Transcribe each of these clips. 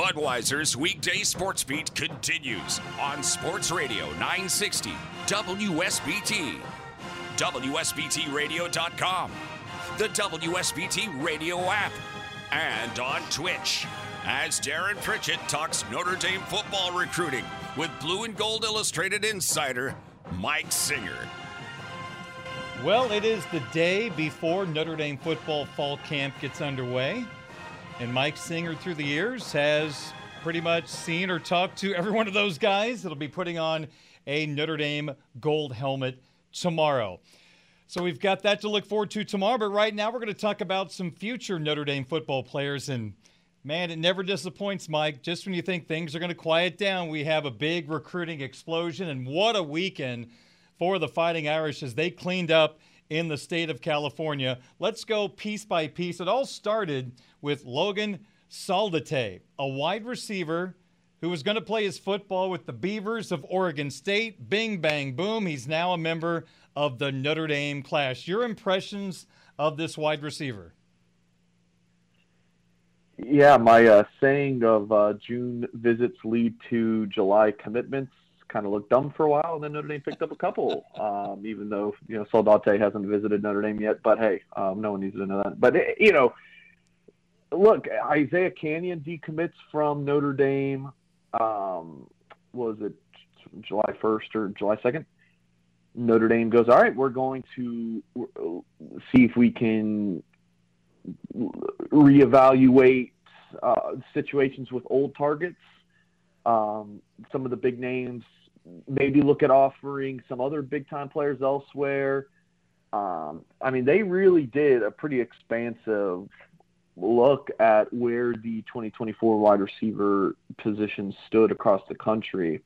Budweiser's weekday sports beat continues on Sports Radio 960 WSBT, WSBTRadio.com, the WSBT Radio app, and on Twitch. As Darren Pritchett talks Notre Dame football recruiting with Blue and Gold Illustrated insider Mike Singer. Well, it is the day before Notre Dame football fall camp gets underway. And Mike Singer, through the years, has pretty much seen or talked to every one of those guys that'll be putting on a Notre Dame gold helmet tomorrow. So we've got that to look forward to tomorrow. But right now, we're going to talk about some future Notre Dame football players. And man, it never disappoints, Mike. Just when you think things are going to quiet down, we have a big recruiting explosion. And what a weekend for the Fighting Irish as they cleaned up in the state of California. Let's go piece by piece. It all started with Logan Saldate, a wide receiver who was going to play his football with the Beavers of Oregon State. Bing, bang, boom. He's now a member of the Notre Dame class. Your impressions of this wide receiver? Yeah, my uh, saying of uh, June visits lead to July commitments kind of looked dumb for a while, and then Notre Dame picked up a couple. Um, even though you know Saldate hasn't visited Notre Dame yet, but hey, um, no one needs to know that. But you know, look, Isaiah Canyon decommits from Notre Dame. Um, was it July 1st or July 2nd? Notre Dame goes, all right, we're going to see if we can reevaluate uh, situations with old targets. Um, some of the big names, maybe look at offering some other big time players elsewhere. Um, I mean, they really did a pretty expansive look at where the 2024 wide receiver position stood across the country.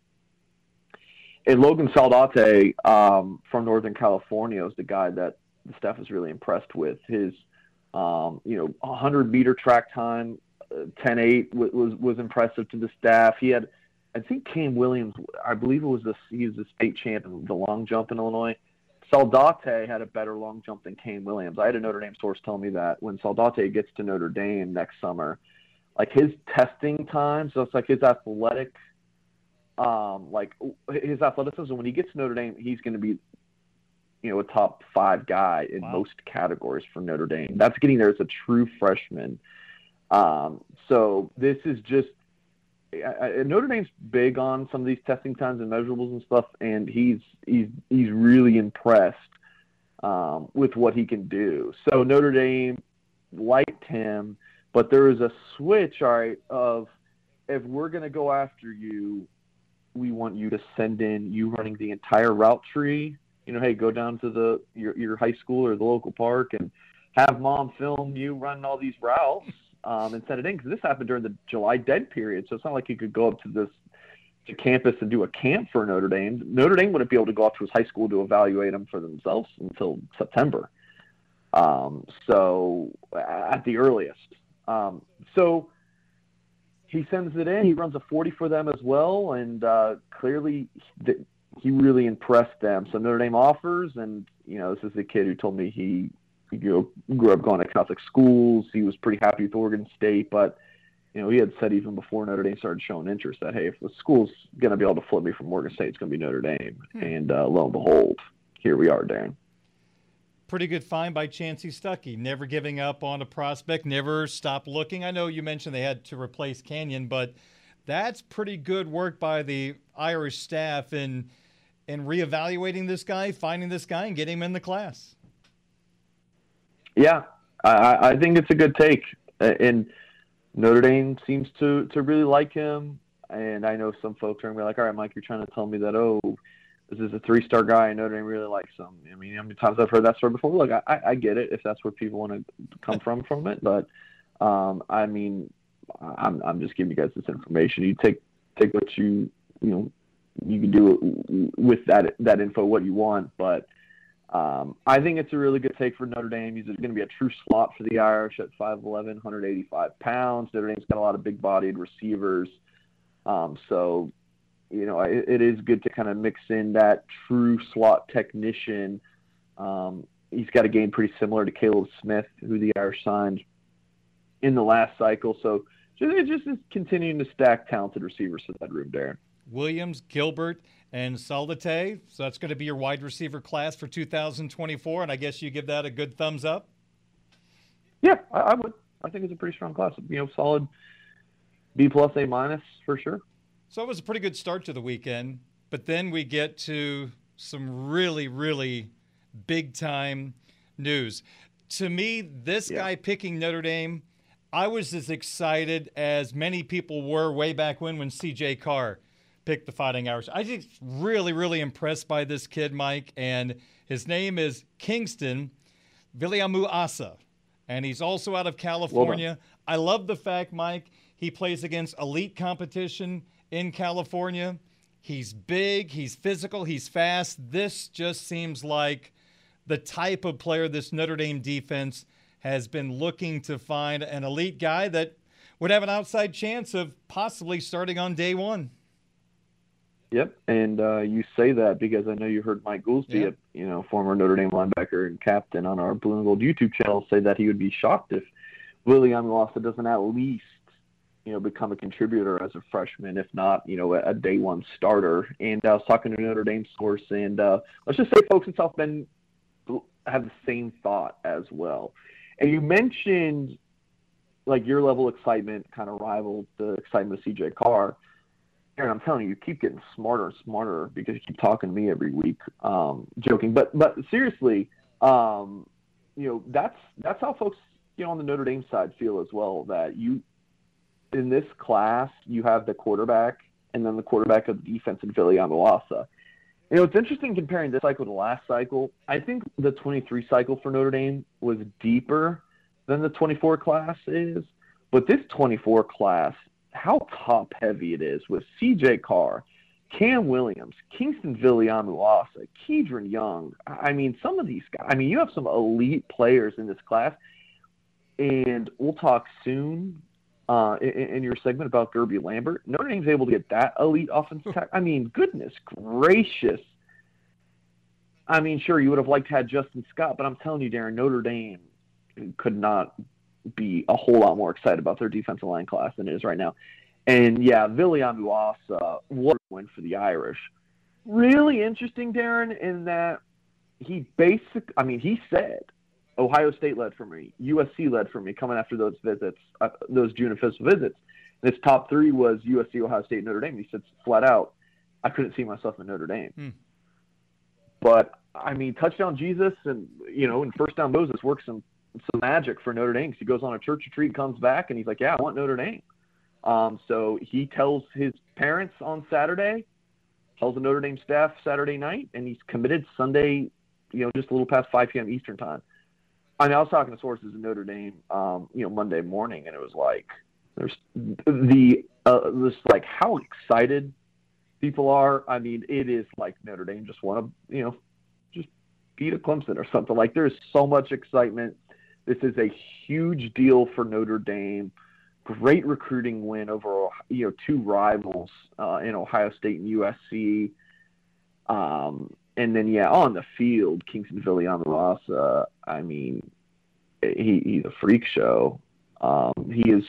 And Logan Saldate um, from Northern California is the guy that the staff is really impressed with. His, um, you know, 100 meter track time, uh, 10.8 was was impressive to the staff. He had, I think, Cam Williams. I believe it was the he was the state champ in the long jump in Illinois. Saldate had a better long jump than Cam Williams. I had a Notre Dame source tell me that when Saldate gets to Notre Dame next summer, like his testing time, so it's like his athletic, um, like his athleticism. When he gets to Notre Dame, he's going to be, you know, a top five guy in wow. most categories for Notre Dame. That's getting there as a true freshman. Um, so this is just I, Notre Dame's big on some of these testing times and measurables and stuff, and he's he's he's really impressed um, with what he can do. So Notre Dame liked him, but there is a switch, all right, of if we're going to go after you, we want you to send in you running the entire route tree. You know, hey, go down to the your your high school or the local park and have mom film you running all these routes um, and send it in because this happened during the July dead period. So it's not like he could go up to this to campus and do a camp for Notre Dame. Notre Dame wouldn't be able to go up to his high school to evaluate him for themselves until September. Um, so at the earliest. Um, so he sends it in. He runs a 40 for them as well, and uh, clearly he really impressed them. So Notre Dame offers, and you know this is the kid who told me he you know, grew up going to Catholic schools. He was pretty happy with Oregon State, but you know, he had said even before Notre Dame started showing interest that hey, if the school's going to be able to flip me from Oregon State, it's going to be Notre Dame. Hmm. And uh, lo and behold, here we are, Dan. Pretty good find by Chansi Stuckey. Never giving up on a prospect, never stop looking. I know you mentioned they had to replace Canyon, but that's pretty good work by the Irish staff in in reevaluating this guy, finding this guy, and getting him in the class. Yeah, I, I think it's a good take, and Notre Dame seems to to really like him. And I know some folks are gonna be like, "All right, Mike, you're trying to tell me that oh, this is a three star guy, and Notre Dame really likes him." I mean, how many times I've heard that story before? Look, I, I get it if that's where people want to come from from it, but Um, I mean, I'm I'm just giving you guys this information. You take take what you you know you can do with that that info what you want, but um, I think it's a really good take for Notre Dame. He's going to be a true slot for the Irish at 5'11", 185 pounds. Notre Dame's got a lot of big-bodied receivers, um, so you know it, it is good to kind of mix in that true slot technician. Um, he's got a game pretty similar to Caleb Smith, who the Irish signed in the last cycle. So just, just continuing to stack talented receivers for that room, Darren. Williams, Gilbert, and Saldate. So that's going to be your wide receiver class for 2024, and I guess you give that a good thumbs up. Yeah, I, I would. I think it's a pretty strong class. You know, solid B plus, A minus for sure. So it was a pretty good start to the weekend, but then we get to some really, really big time news. To me, this yeah. guy picking Notre Dame, I was as excited as many people were way back when when CJ Carr pick the Fighting Irish. I just really, really impressed by this kid, Mike, and his name is Kingston Viliamu-Asa, and he's also out of California. I love the fact, Mike, he plays against elite competition in California. He's big, he's physical, he's fast. This just seems like the type of player this Notre Dame defense has been looking to find an elite guy that would have an outside chance of possibly starting on day one. Yep, and uh, you say that because I know you heard Mike Goolsby, yeah. you know, former Notre Dame linebacker and captain on our Blue and Gold YouTube channel, say that he would be shocked if Viliamu-Asa doesn't at least, you know, become a contributor as a freshman, if not, you know, a, a day one starter. And uh, I was talking to Notre Dame source, and uh, let's just say folks in South Bend have the same thought as well. And you mentioned like your level of excitement kind of rivaled the excitement of CJ Carr. Darren, I'm telling you, you keep getting smarter and smarter because you keep talking to me every week. Um, joking, but but seriously, um, you know that's that's how folks you know on the Notre Dame side feel as well. That you in this class you have the quarterback and then the quarterback of the defense in Viliamu-Asa. You know, it's interesting comparing this cycle to last cycle. I think the 23 cycle for Notre Dame was deeper than the 24 class is, but this 24 class how top heavy it is with CJ Carr, Cam Williams, Kingston Viliamu-Asa, Kedren Young. I mean, some of these guys, I mean, you have some elite players in this class. And we'll talk soon uh, in, in, your segment about Guerby Lambert. Notre Dame's able to get that elite offensive attack. I mean, goodness gracious. I mean, sure, you would have liked to have Justin Scott, but I'm telling you, Darren, Notre Dame could not be a whole lot more excited about their defensive line class than it is right now. And yeah, Viliamu-Asa, what a win for the Irish. Really interesting, Darren, in that he basic. I mean, he said Ohio State led for me, USC led for me coming after those visits, uh, those June official visits. And his top three was USC, Ohio State, Notre Dame. He said flat out, I couldn't see myself in Notre Dame. Hmm. But I mean, touchdown Jesus and you know, and first down Moses worked some some magic for Notre Dame. He goes on a church retreat, comes back, and he's like, "Yeah, I want Notre Dame." Um, so he tells his parents on Saturday, tells the Notre Dame staff Saturday night, and he's committed Sunday, you know, just a little past 5 p.m. Eastern time. I mean, I was talking to sources in Notre Dame, um, you know, Monday morning, and it was like, there's the uh, this like how excited people are. I mean, it is like Notre Dame just want to, you know, just beat a Clemson or something. Like there's so much excitement this is a huge deal for Notre Dame. Great recruiting win over you know two rivals uh, in Ohio State and USC. Um, and then yeah, on the field, Kingston Viliamu-Asa. I mean, he, he's a freak show. Um, he is.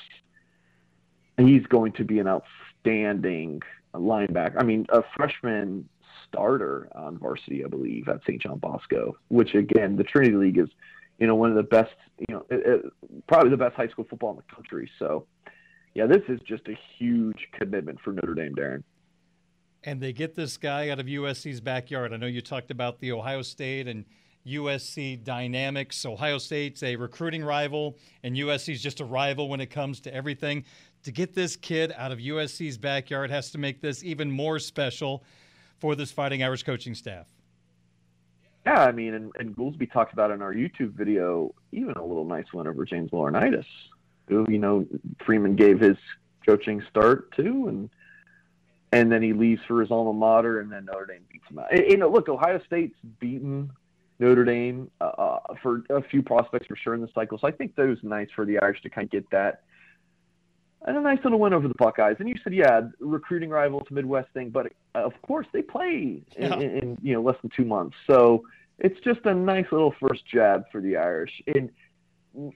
He's going to be an outstanding linebacker. I mean, a freshman starter on varsity, I believe, at St. John Bosco. Which again, the Trinity League is you know, one of the best, you know, it, it, probably the best high school football in the country. So, yeah, this is just a huge commitment for Notre Dame, Darren. And they get this guy out of USC's backyard. I know you talked about the Ohio State and USC dynamics. Ohio State's a recruiting rival, and USC's just a rival when it comes to everything. To get this kid out of USC's backyard has to make this even more special for this Fighting Irish coaching staff. Yeah, I mean, and, and Goolsby talked about in our YouTube video, even a little nice one over James Laurinaitis. who you know Freeman gave his coaching start to, and and then he leaves for his alma mater, and then Notre Dame beats him out. And, you know, look, Ohio State's beaten Notre Dame uh, uh, for a few prospects for sure in the cycle, so I think that was nice for the Irish to kind of get that. And a nice little win over the Buckeyes. And you said, yeah, recruiting rivals, Midwest thing, but uh, of course they play in, yeah. in, in you know less than two months. So it's just a nice little first jab for the Irish. And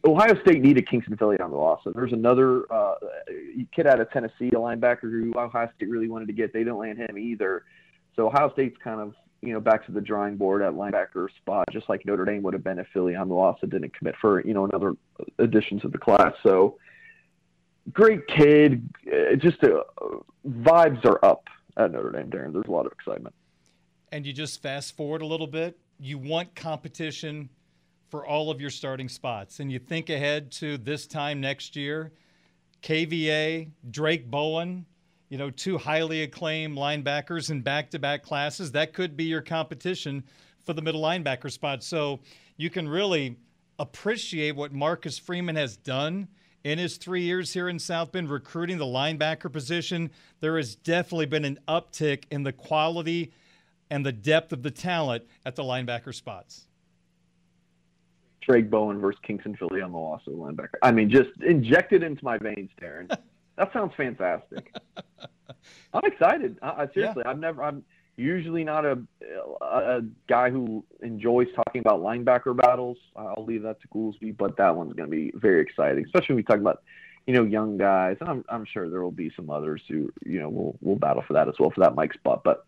Ohio State needed Kingston Viliamu-Asa. There's another uh, kid out of Tennessee, a linebacker who Ohio State really wanted to get. They didn't land him either. So Ohio State's kind of you know back to the drawing board at linebacker spot, just like Notre Dame would have been if Viliamu-Asa didn't commit for you know another addition to the class. So great kid. Uh, just uh, vibes are up at Notre Dame, Darren. There's a lot of excitement. And you just fast forward a little bit. You want competition for all of your starting spots. And you think ahead to this time next year, KVA, Drayk Bowen, you know, two highly acclaimed linebackers in back to back classes. That could be your competition for the middle linebacker spot. So you can really appreciate what Marcus Freeman has done in his three years here in South Bend recruiting the linebacker position. There has definitely been an uptick in the quality and the depth of the talent at the linebacker spots. Drayk Bowen versus Kingston Viliamu-Asa of the linebacker. I mean, just injected into my veins, Darren. that sounds fantastic. I'm excited. I, I seriously, yeah. I've never. I'm usually not a, a guy who enjoys talking about linebacker battles. I'll leave that to Goolsby, but that one's going to be very exciting, especially when we talk about you know young guys. And I'm I'm sure there will be some others who you know will will battle for that as well for that Mike spot. But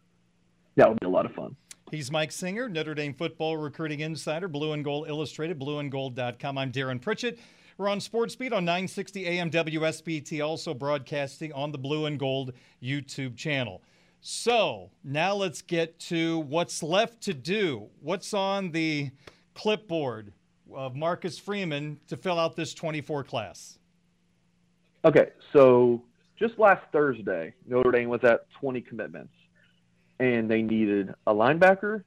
that will be a lot of fun. He's Mike Singer, Notre Dame football recruiting insider, Blue and Gold Illustrated, blueandgold.com. I'm Darren Pritchett. We're on Sports Beat on 960 AM WSBT, also broadcasting on the Blue and Gold YouTube channel. So now let's get to what's left to do. What's on the clipboard of Marcus Freeman to fill out this 24 class? Okay, so just last Thursday, Notre Dame was at 20 commitments and they needed a linebacker,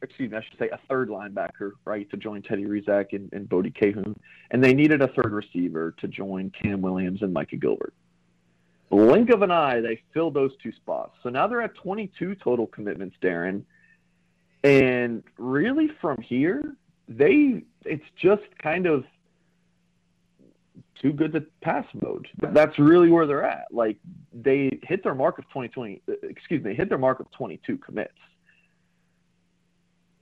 excuse me, I should say a third linebacker, right, to join Teddy Rezac and, and Bodie Kahoun, and they needed a third receiver to join Cam Williams and Micah Gilbert. Blink of an eye, they fill those two spots. So now they're at 22 total commitments, Darren. And really, from here, they it's just kind of too good to pass mode. That's really where they're at. Like they hit their mark of 2020, uh, excuse me, hit their mark of 22 commits.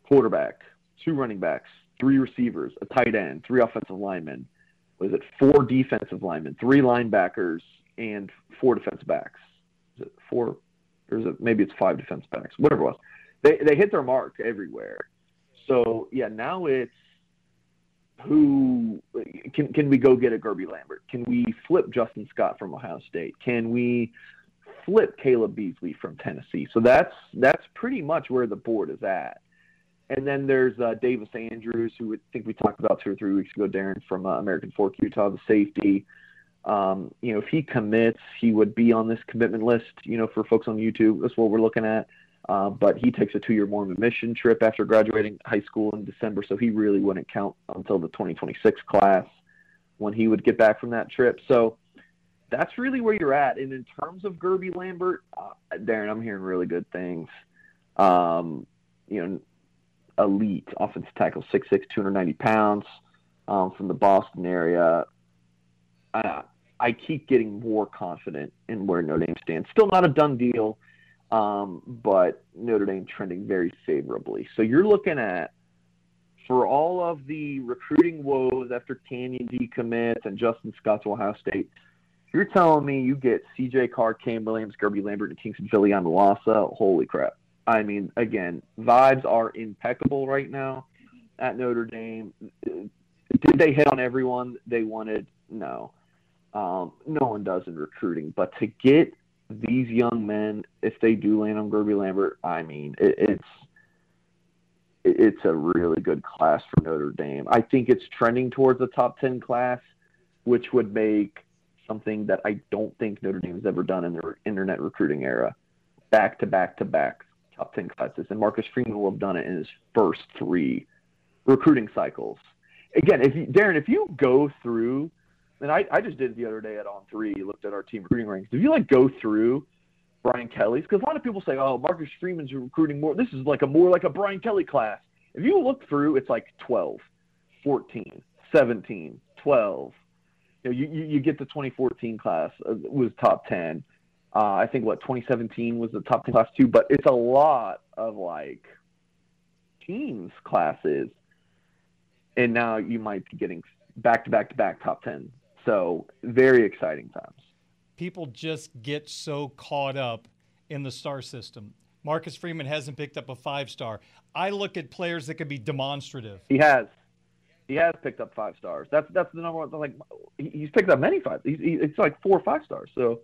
Quarterback, two running backs, three receivers, a tight end, three offensive linemen. Was it four defensive linemen, three linebackers, and four defensive backs? Is it four? Or is it maybe it's five defense backs? Whatever it was. They they hit their mark everywhere. So yeah, now it's who can can we go get a Guerby Lambert? Can we flip Justin Scott from Ohio State? Can we flip Caleb Beasley from Tennessee? So that's that's pretty much where the board is at. And then there's uh, Davis Andrews, who I think we talked about two or three weeks ago, Darren from uh, American Fork, Utah, the safety. Um, you know, if he commits, he would be on this commitment list. You know, for folks on YouTube, that's what we're looking at. Uh, but he takes a two-year Mormon mission trip after graduating high school in December, so he really wouldn't count until the 2026 class when he would get back from that trip. So that's really where you're at. And in terms of Guerby Lambert, uh, Darren, I'm hearing really good things. Um, you know, elite offensive tackle, 6'6", 290 pounds, um, from the Boston area. I keep getting more confident in where Notre Dame stands. Still not a done deal um, but Notre Dame trending very favorably. So you're looking at for all of the recruiting woes after Canyon decommits and Justin Scott to Ohio State. You're telling me you get C.J. Carr, Cam Williams, Guerby Lambert, and Kingston Viliamu-Asa. Holy crap! I mean, again, vibes are impeccable right now at Notre Dame. Did they hit on everyone they wanted? No. Um, no one does in recruiting, but to get these young men, if they do land on Guerby Lambert, I mean, it, it's it's a really good class for Notre Dame. I think it's trending towards a top ten class, which would make something that I don't think Notre Dame has ever done in their internet recruiting era, back to back to back top ten classes. And Marcus Freeman will have done it in his first three recruiting cycles. Again, if you, Darren, if you go through and I, I just did it the other day at On Three. Looked at our team recruiting ranks. If you like go through Brian Kelly's, because a lot of people say, "Oh, Marcus Freeman's recruiting more." This is like a more like a Brian Kelly class. If you look through, it's like 12, 14, 17, 12. You know, you, you, you get the 2014 class uh, was top 10. Uh, I think what 2017 was the top 10 class too, but it's a lot of like teams classes, and now you might be getting back to back to back top 10. So very exciting times. People just get so caught up in the star system. Marcus Freeman hasn't picked up a five star. I look at players that could be demonstrative. He has. He has picked up five stars. That's that's the number one. Like he's picked up many five. He's, he, it's like four or five stars. So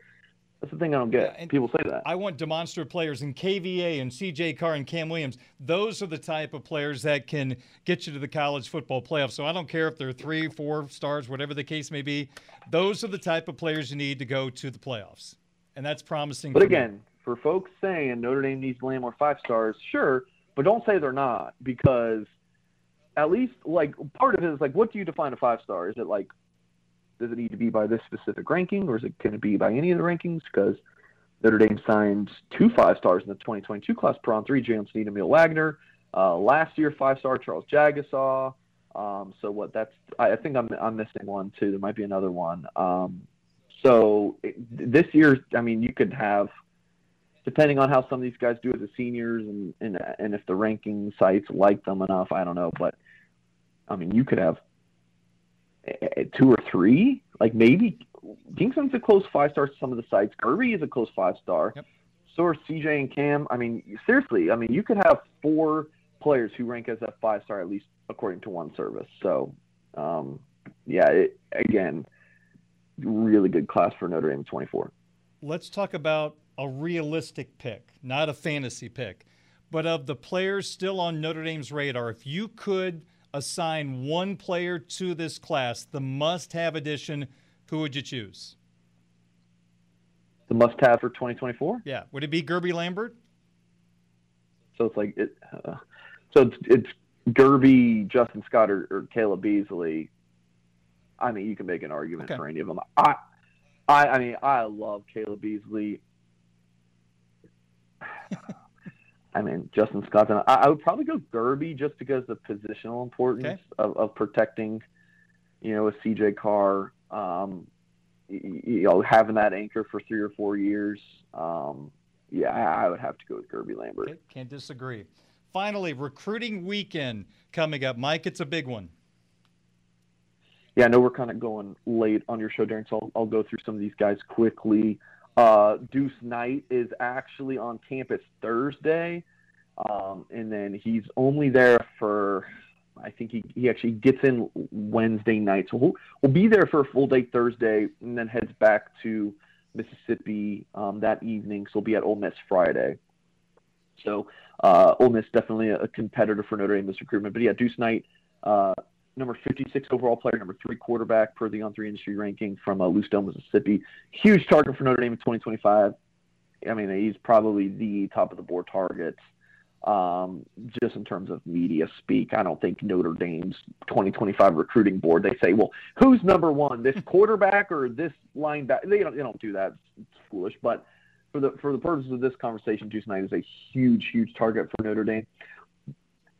that's the thing I don't get. Yeah, People say that. I want demonstrative players in KVA and CJ Carr and Cam Williams. Those are the type of players that can get you to the college football playoff. So I don't care if they're three, four stars, whatever the case may be. Those are the type of players you need to go to the playoffs, and that's promising. But again, me. for folks saying Notre Dame needs to land more five stars, sure, but don't say they're not because at least like part of it is like what do you define a five star? Is it like does it need to be by this specific ranking, or is it going to be by any of the rankings? Because Notre Dame signed two five stars in the 2022 class per on three, Jaylen Sneed and Aamil Wagner. Uh, last year, five star Charles Jagusah. Um, so what? That's I, I, think I'm I'm missing one too. There might be another one. Um, so it, this year, I mean, you could have, depending on how some of these guys do as a seniors, and and and if the ranking sites like them enough, I don't know, but I mean, you could have two or three, like maybe Kingston's a close five star to some of the sites. Guerby is a close five star. Yep. So are CJ and Cam. I mean, seriously, I mean, you could have four players who rank as a five star at least according to one service. So, um, yeah, it, again, really good class for Notre Dame 24. Let's talk about a realistic pick, not a fantasy pick, but of the players still on Notre Dame's radar. If you could assign one player to this class, the must have edition, who would you choose? The must have for 2024? Yeah. Would it be Guerby Lambert? So it's like, it, uh, so it's, it's Guerby, Justin Scott, or, or, Caleb Beasley. I mean, you can make an argument okay. for any of them. I, I, I mean, I love Caleb Beasley. I mean, Justin Scott. I, I would probably go Guerby just because of the positional importance okay. of, of protecting, you know, a CJ Carr. Um, you, you know, having that anchor for three or four years. Um, yeah, I, I, would have to go with Guerby Lambert. Okay. Can't disagree. Finally, recruiting weekend coming up. Mike, it's a big one. Yeah, I know we're kind of going late on your show, Darren, so I'll, I'll go through some of these guys quickly. Uh, Deuce Knight is actually on campus Thursday, um, and then he's only there for. I think he, he actually gets in Wednesday night, so we'll, we'll be there for a full day Thursday, and then heads back to Mississippi um, that evening. So we'll be at Ole Miss Friday. So uh, Ole Miss definitely a, competitor for Notre Dame this recruitment. But yeah, Deuce Knight, uh, number 56 overall player, number three quarterback per the On3 industry ranking from uh, Lucedale, Mississippi. Huge target for Notre Dame in 2025. I mean, he's probably the top of the board target um, just in terms of media speak. I don't think Notre Dame's 2025 recruiting board, they say, well, who's number one, this quarterback or this linebacker? They don't, they don't do that. It's foolish. But for the, for the purposes of this conversation, Deuce Knight is a huge, huge target for Notre Dame.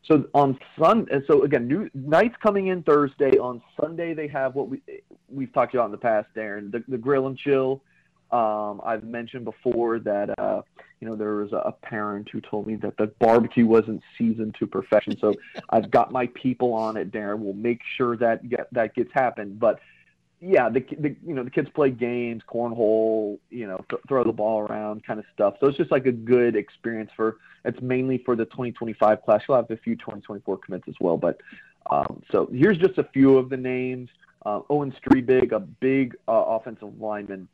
So on Sunday, so again, Deuce Knight's coming in Thursday. On Sunday, they have what we we've talked about in the past, Darren, the, the grill and chill. Um, I've mentioned before that uh, you know there was a parent who told me that the barbecue wasn't seasoned to perfection. So I've got my people on it, Darren. We'll make sure that get, that gets happened. But yeah, the, the you know the kids play games, cornhole, you know, th- throw the ball around, kind of stuff. So it's just like a good experience for. It's mainly for the 2025 class. You'll have a few 2024 commits as well, but um, so here's just a few of the names. Uh, Owen Strebig, a big uh, offensive lineman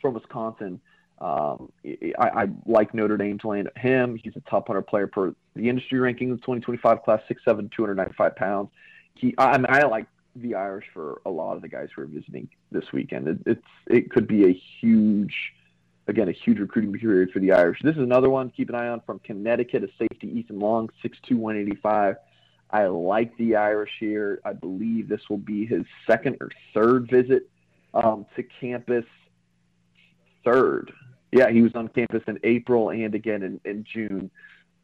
from Wisconsin. Um, I, I, like Notre Dame to land him. He's a top 100 player per the industry ranking of 2025 class, 6'7", 295 pounds. He, I, I mean, I like the Irish for a lot of the guys who are visiting this weekend. It, it's it could be a huge, again, a huge recruiting period for the Irish. This is another one to keep an eye on from Connecticut, a safety Ethan Long, 6'2", 185. I like the Irish here. I believe this will be his second or third visit um, to campus third. Yeah, he was on campus in April and again in, in June.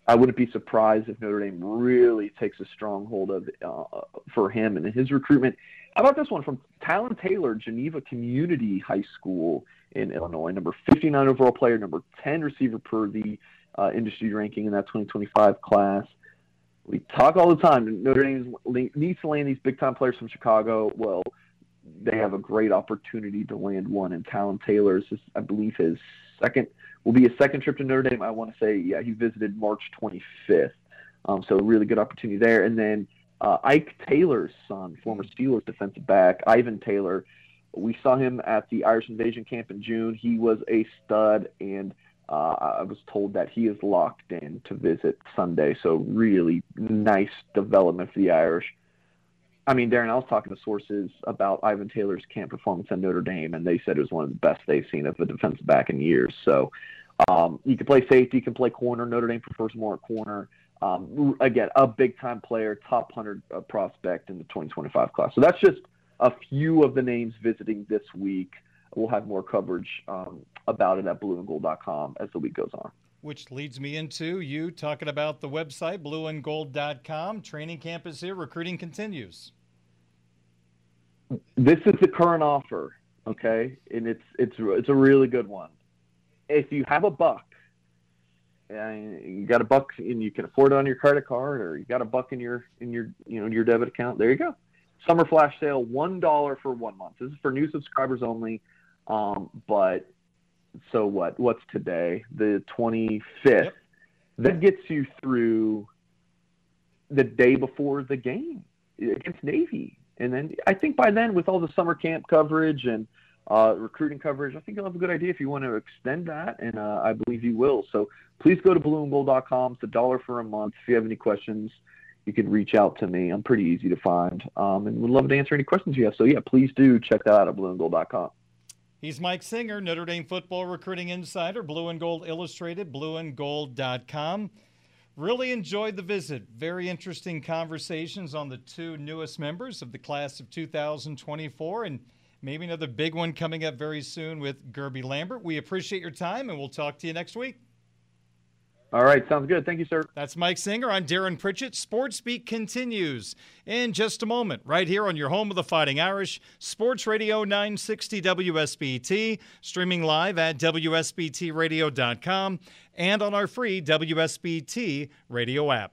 I wouldn't be surprised if Notre Dame really takes a stronghold of uh, for him and his recruitment. How about this one from Talyn Taylor, Geneva Community High School in Illinois, number 59 overall player, number 10 receiver per the uh, industry ranking in that 2025 class. We talk all the time. Notre Dame needs to land these big time players from Chicago. Well, they have a great opportunity to land one. And Talyn Taylor is, I believe, his second will be a second trip to Notre Dame. I want to say, yeah, he visited March 25th. Um, so really good opportunity there. And then uh, Ike Taylor's son, former Steelers defensive back, Ivan Taylor. We saw him at the Irish Invasion Camp in June. He was a stud, and uh, I was told that he is locked in to visit Sunday. So really nice development for the Irish. I mean, Darren, I was talking to sources about Ivan Taylor's camp performance at Notre Dame, and they said it was one of the best they've seen of a defensive back in years. So um, you can play safety, you can play corner. Notre Dame prefers more corner. Um, again, a big time player, top 100 uh, prospect in the 2025 class. So that's just a few of the names visiting this week. We'll have more coverage um, about it at blueandgold.com as the week goes on. Which leads me into you talking about the website, blueandgold.com. Training camp is here, recruiting continues. This is the current offer, okay? And it's it's it's a really good one. If you have a buck, you got a buck and you can afford it on your credit card, or you got a buck in your in your you know your debit account, there you go. Summer flash sale, one dollar for one month. This is for new subscribers only. Um, but so what? What's today? The 25th. Yep. That gets you through the day before the game against Navy. And then I think by then, with all the summer camp coverage and uh, recruiting coverage, I think you'll have a good idea if you want to extend that, and uh, I believe you will. So please go to blueandgold.com. It's a dollar for a month. If you have any questions, you can reach out to me. I'm pretty easy to find, um, and would love to answer any questions you have. So yeah, please do check that out at blueandgold.com. He's Mike Singer, Notre Dame football recruiting insider, Blue and Gold Illustrated, blueandgold.com. Really enjoyed the visit. Very interesting conversations on the two newest members of the class of 2024, and maybe another big one coming up very soon with Guerby Lambert. We appreciate your time, and we'll talk to you next week. All right, sounds good. Thank you, sir. That's Mike Singer. I'm Darren Pritchett. Sports Beat continues in just a moment, right here on your home of the Fighting Irish, Sports Radio 960 WSBT, streaming live at WSBTRadio.com and on our free WSBT radio app.